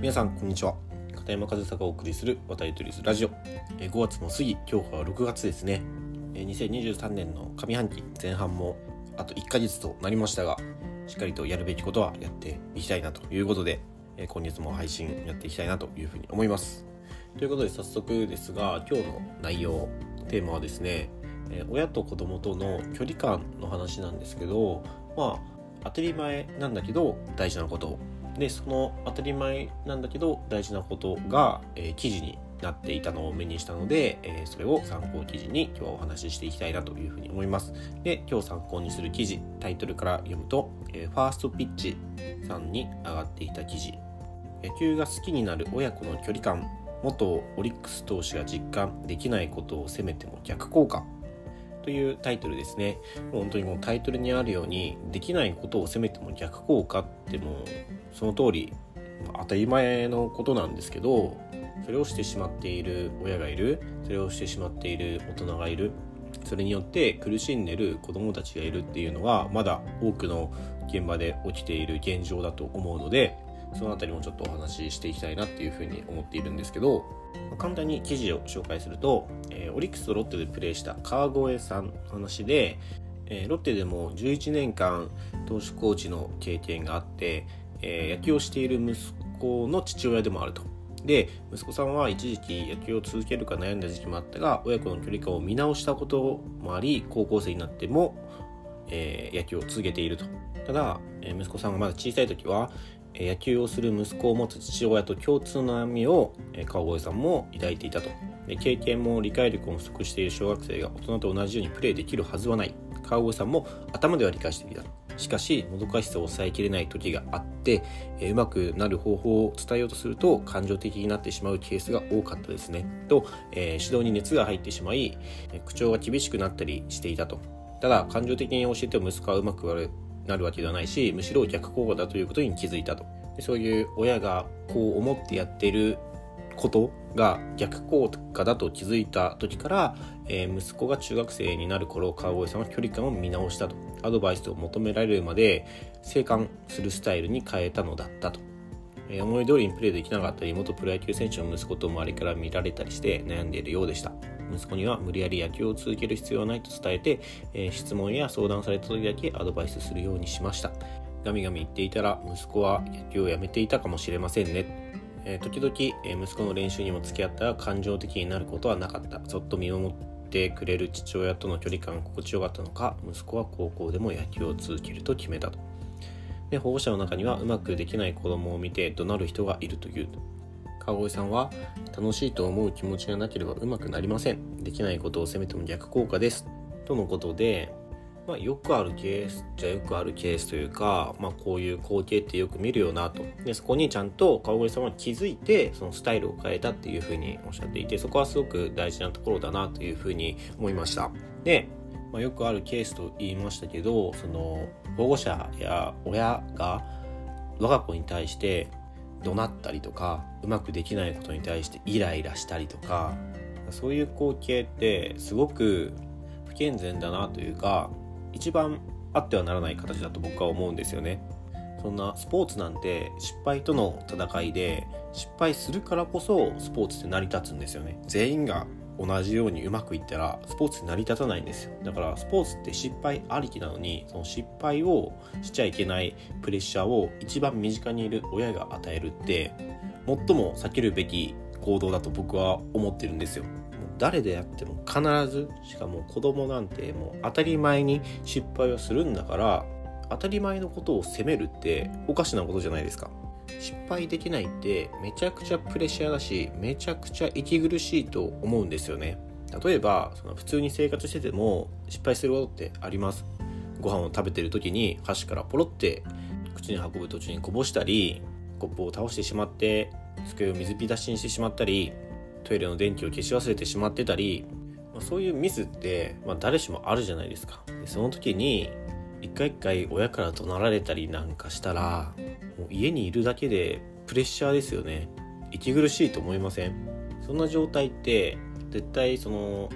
皆さんこんにちは。片山和沙がお送りする渡り鳥ズラジオ。5月も過ぎ今日は6月ですね。2023年の上半期前半もあと1ヶ月となりましたがしっかりとやるべきことはやっていきたいなということで今月も配信やっていきたいなというふうに思います。ということで早速ですが今日の内容テーマはですね親と子供との距離感の話なんですけどまあ当たり前なんだけど大事なことでその当たり前なんだけど大事なことが、えー、記事になっていたのを目にしたので、えー、それを参考記事に今日はお話ししていきたいなというふうに思います。で今日参考にする記事タイトルから読むと、えー、ファーストピッチさんに上がっていた記事。野球が好きになる親子の距離感元オリックス投手が実感できないことを責めても逆効果。というタイトルですね。本当にこのタイトルにあるようにできないことを責めても逆効果ってもうその通り当たり前のことなんですけどそれをしてしまっている親がいるそれをしてしまっている大人がいるそれによって苦しんでる子どもたちがいるっていうのはまだ多くの現場で起きている現状だと思うのでその辺りもちょっとお話ししていきたいなっていうふうに思っているんですけど簡単に記事を紹介すると、えー、オリックスとロッテでプレーした川越さんの話で、えー、ロッテでも11年間投手コーチの経験があって、えー、野球をしている息子の父親でもあると。で息子さんは一時期野球を続けるか悩んだ時期もあったが親子の距離感を見直したこともあり高校生になっても、え、野球を続けているとただ、え、息子さんがまだ小さい時は野球をする息子を持つ父親と共通の悩みを川越さんも抱いていたと。経験も理解力も不足している小学生が大人と同じようにプレーできるはずはない。川越さんも頭では理解していた。しかしもどかしさを抑えきれない時があってうまくなる方法を伝えようとすると感情的になってしまうケースが多かったですね。と、え、指導に熱が入ってしまい口調が厳しくなったりしていたと。ただ感情的に教えても息子はうまくなるわけではないしむしろ逆効果だということに気づいたと。でそういう親がこう思ってやってることが逆効果だと気づいた時から、えー、息子が中学生になる頃川越さんは距離感を見直したと。アドバイスを求められるまで生還するスタイルに変えたのだったと、えー、思い通りにプレーできなかったり元プロ野球選手の息子と周りから見られたりして悩んでいるようでした。息子には無理やり野球を続ける必要はないと伝えて、えー、質問や相談された時だけアドバイスするようにしました。ガミガミ言っていたら息子は野球をやめていたかもしれませんね、えー、時々、え、息子の練習にも付き合ったら感情的になることはなかった。そっと見守ってくれる父親との距離感心地よかったのか息子は高校でも野球を続けると決めたと。で保護者の中にはうまくできない子供を見て怒鳴る人がいるという。川越さんは楽しいと思う気持ちがなければうまくなりません。できないことを責めても逆効果です。とのことで、まあ、よくあるケースじゃよくあるケースというか、まあ、こういう光景ってよく見るよなと。でそこにちゃんと川越さんは気づいてそのスタイルを変えたっていうふうにおっしゃっていてそこはすごく大事なところだなというふうに思いました。で、まあ、よくあるケースと言いましたけどその保護者や親が我が子に対して怒鳴ったりとかうまくできないことに対してイライラしたりとかそういう光景ってすごく不健全だなというか一番あってはならない形だと僕は思うんですよね。そんなスポーツなんて失敗との戦いで失敗するからこそスポーツって成り立つんですよね。全員が同じようにうまくいったらスポーツ成り立たないんですよ。だからスポーツって失敗ありきなのにその失敗をしちゃいけないプレッシャーを一番身近にいる親が与えるって最も避けるべき行動だと僕は思ってるんですよ。誰であっても必ずしかも子供なんてもう当たり前に失敗をするんだから当たり前のことを責めるっておかしなことじゃないですか。失敗できないってめちゃくちゃプレッシャーだしめちゃくちゃ息苦しいと思うんですよね。例えばその普通に生活してても失敗することってあります。ご飯を食べてる時に箸からポロって口に運ぶ途中にこぼしたりコップを倒してしまって机を水浸しにしてしまったりトイレの電気を消し忘れてしまってたり、まあ、そういうミスって、まあ、誰しもあるじゃないですか。でその時に一回一回親から怒鳴られたりなんかしたら家にいるだけでプレッシャーですよね。息苦しいと思いません？そんな状態って絶対その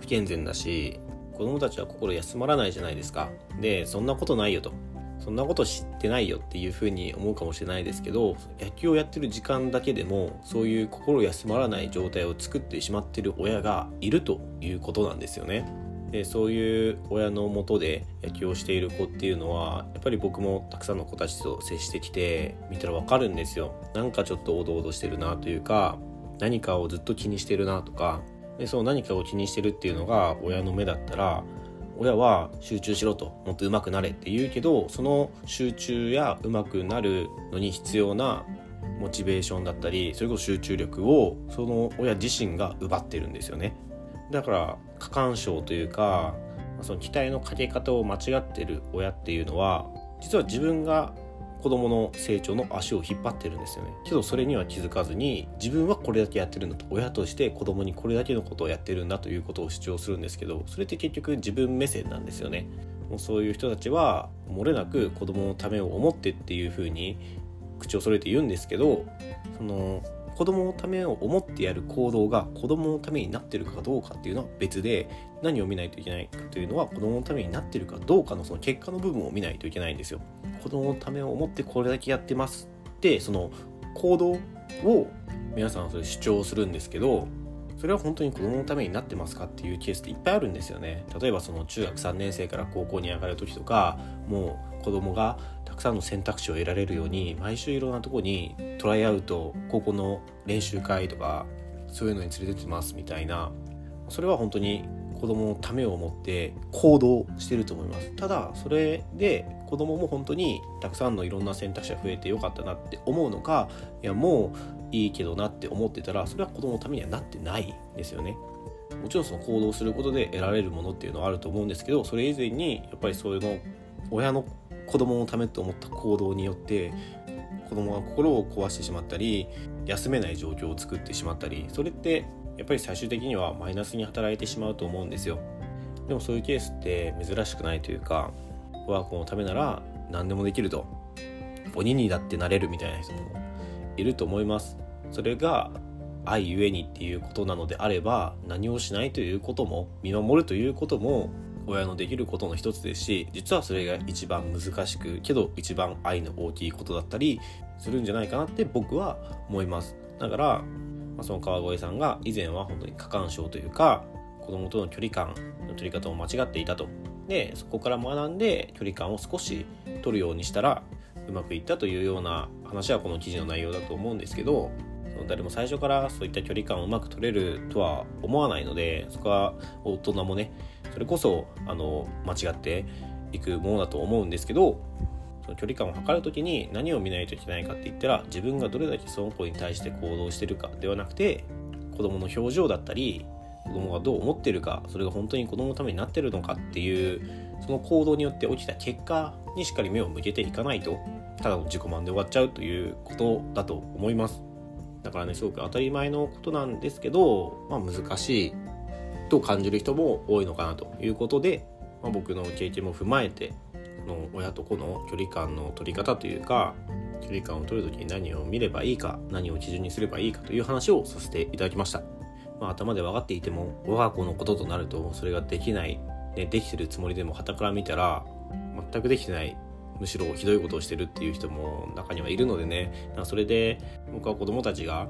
不健全だし子供たちは心休まらないじゃないですか。でそんなことないよと。そんなこと知ってないよっていうふうに思うかもしれないですけど野球をやってる時間だけでもそういう心休まらない状態を作ってしまってる親がいるということなんですよね。でそういう親のもとで野球をしている子っていうのはやっぱり僕もたくさんの子たちと接してきて見たらわかるんですよ。なんかちょっとおどおどしてるなというか何かをずっと気にしてるなとか。でその何かを気にしてるっていうのが親の目だったら親は集中しろと。もっと上手くなれって言うけどその集中や上手くなるのに必要なモチベーションだったりそれこそ集中力をその親自身が奪ってるんですよね。だから過干渉というかその期待のかけ方を間違ってる親っていうのは実は自分が子供の成長の足を引っ張ってるんですよね。けどそれには気づかずに自分はこれだけやってるんだと親として子供にこれだけのことをやってるんだということを主張するんですけどそれって結局自分目線なんですよね。もうそういう人たちは漏れなく子供のためを思ってっていうふうに口を揃えて言うんですけどその子供のためを思ってやる行動が子供のためになってるかどうかっていうのは別で何を見ないといけないかというのは子供のためになってるかどうかのその結果の部分を見ないといけないんですよ。子供のためを思ってこれだけやってますってその行動を皆さんそれ主張するんですけどそれは本当に子供のためになってますかっていうケースっていっぱいあるんですよね。例えばその中学3年生から高校に上がる時とかもう子供がくさんの選択肢を得られるように毎週いろんなとこにトライアウト高校の練習会とかそういうのに連れてってますみたいなそれは本当に子供のためを思って行動してると思います。ただそれで子供も本当にたくさんのいろんな選択肢が増えてよかったなって思うのかいやもういいけどなって思ってたらそれは子供のためにはなってないですよね。もちろんその行動することで得られるものっていうのはあると思うんですけどそれ以前にやっぱりそういうの親の子供のためと思った行動によって子供が心を壊してしまったり休めない状況を作ってしまったりそれってやっぱり最終的にはマイナスに働いてしまうと思うんですよ。でもそういうケースって珍しくないというか我が子のためなら何でもできると。鬼にだってなれるみたいな人もいると思います。それが愛ゆえにっていうことなのであれば何をしないということも見守るということも親のできることの一つですし実はそれが一番難しくけど一番愛の大きいことだったりするんじゃないかなって僕は思います。だからまあ、その川越さんが以前は本当に過干渉というか子供との距離感の取り方を間違っていたと。でそこから学んで距離感を少し取るようにしたらうまくいったというような話はこの記事の内容だと思うんですけど誰も最初からそういった距離感をうまく取れるとは思わないのでそこは大人もねそれこそあの間違っていくものだと思うんですけどその距離感を測る時に何を見ないといけないかって言ったら自分がどれだけその子に対して行動してるかではなくて子供の表情だったり子供がどう思ってるかそれが本当に子供のためになってるのかっていうその行動によって起きた結果にしっかり目を向けていかないとただの自己満で終わっちゃうということだと思います。だからねすごく当たり前のことなんですけど、まあ、難しいと感じる人も多いのかなということで、まあ、僕の経験も踏まえての親と子の距離感の取り方というか距離感を取る時に何を見ればいいか何を基準にすればいいかという話をさせていただきました、まあ、頭で分かっていても我が子のこととなるとそれができない、ね、できてるつもりでも傍から見たら全くできてないむしろひどいことをしてるっていう人も中にはいるのでねそれで僕は子供たちが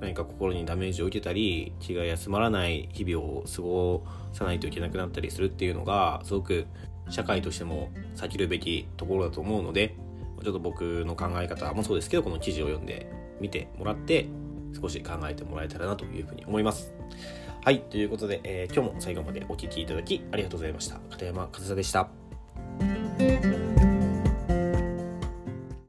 何か心にダメージを受けたり気が休まらない日々を過ごさないといけなくなったりするっていうのがすごく社会としても避けるべきところだと思うのでちょっと僕の考え方もそうですけどこの記事を読んでみてもらって少し考えてもらえたらなというふうに思います。はい、ということで、えー、今日も最後までお聴きいただきありがとうございました。片山和沙でした。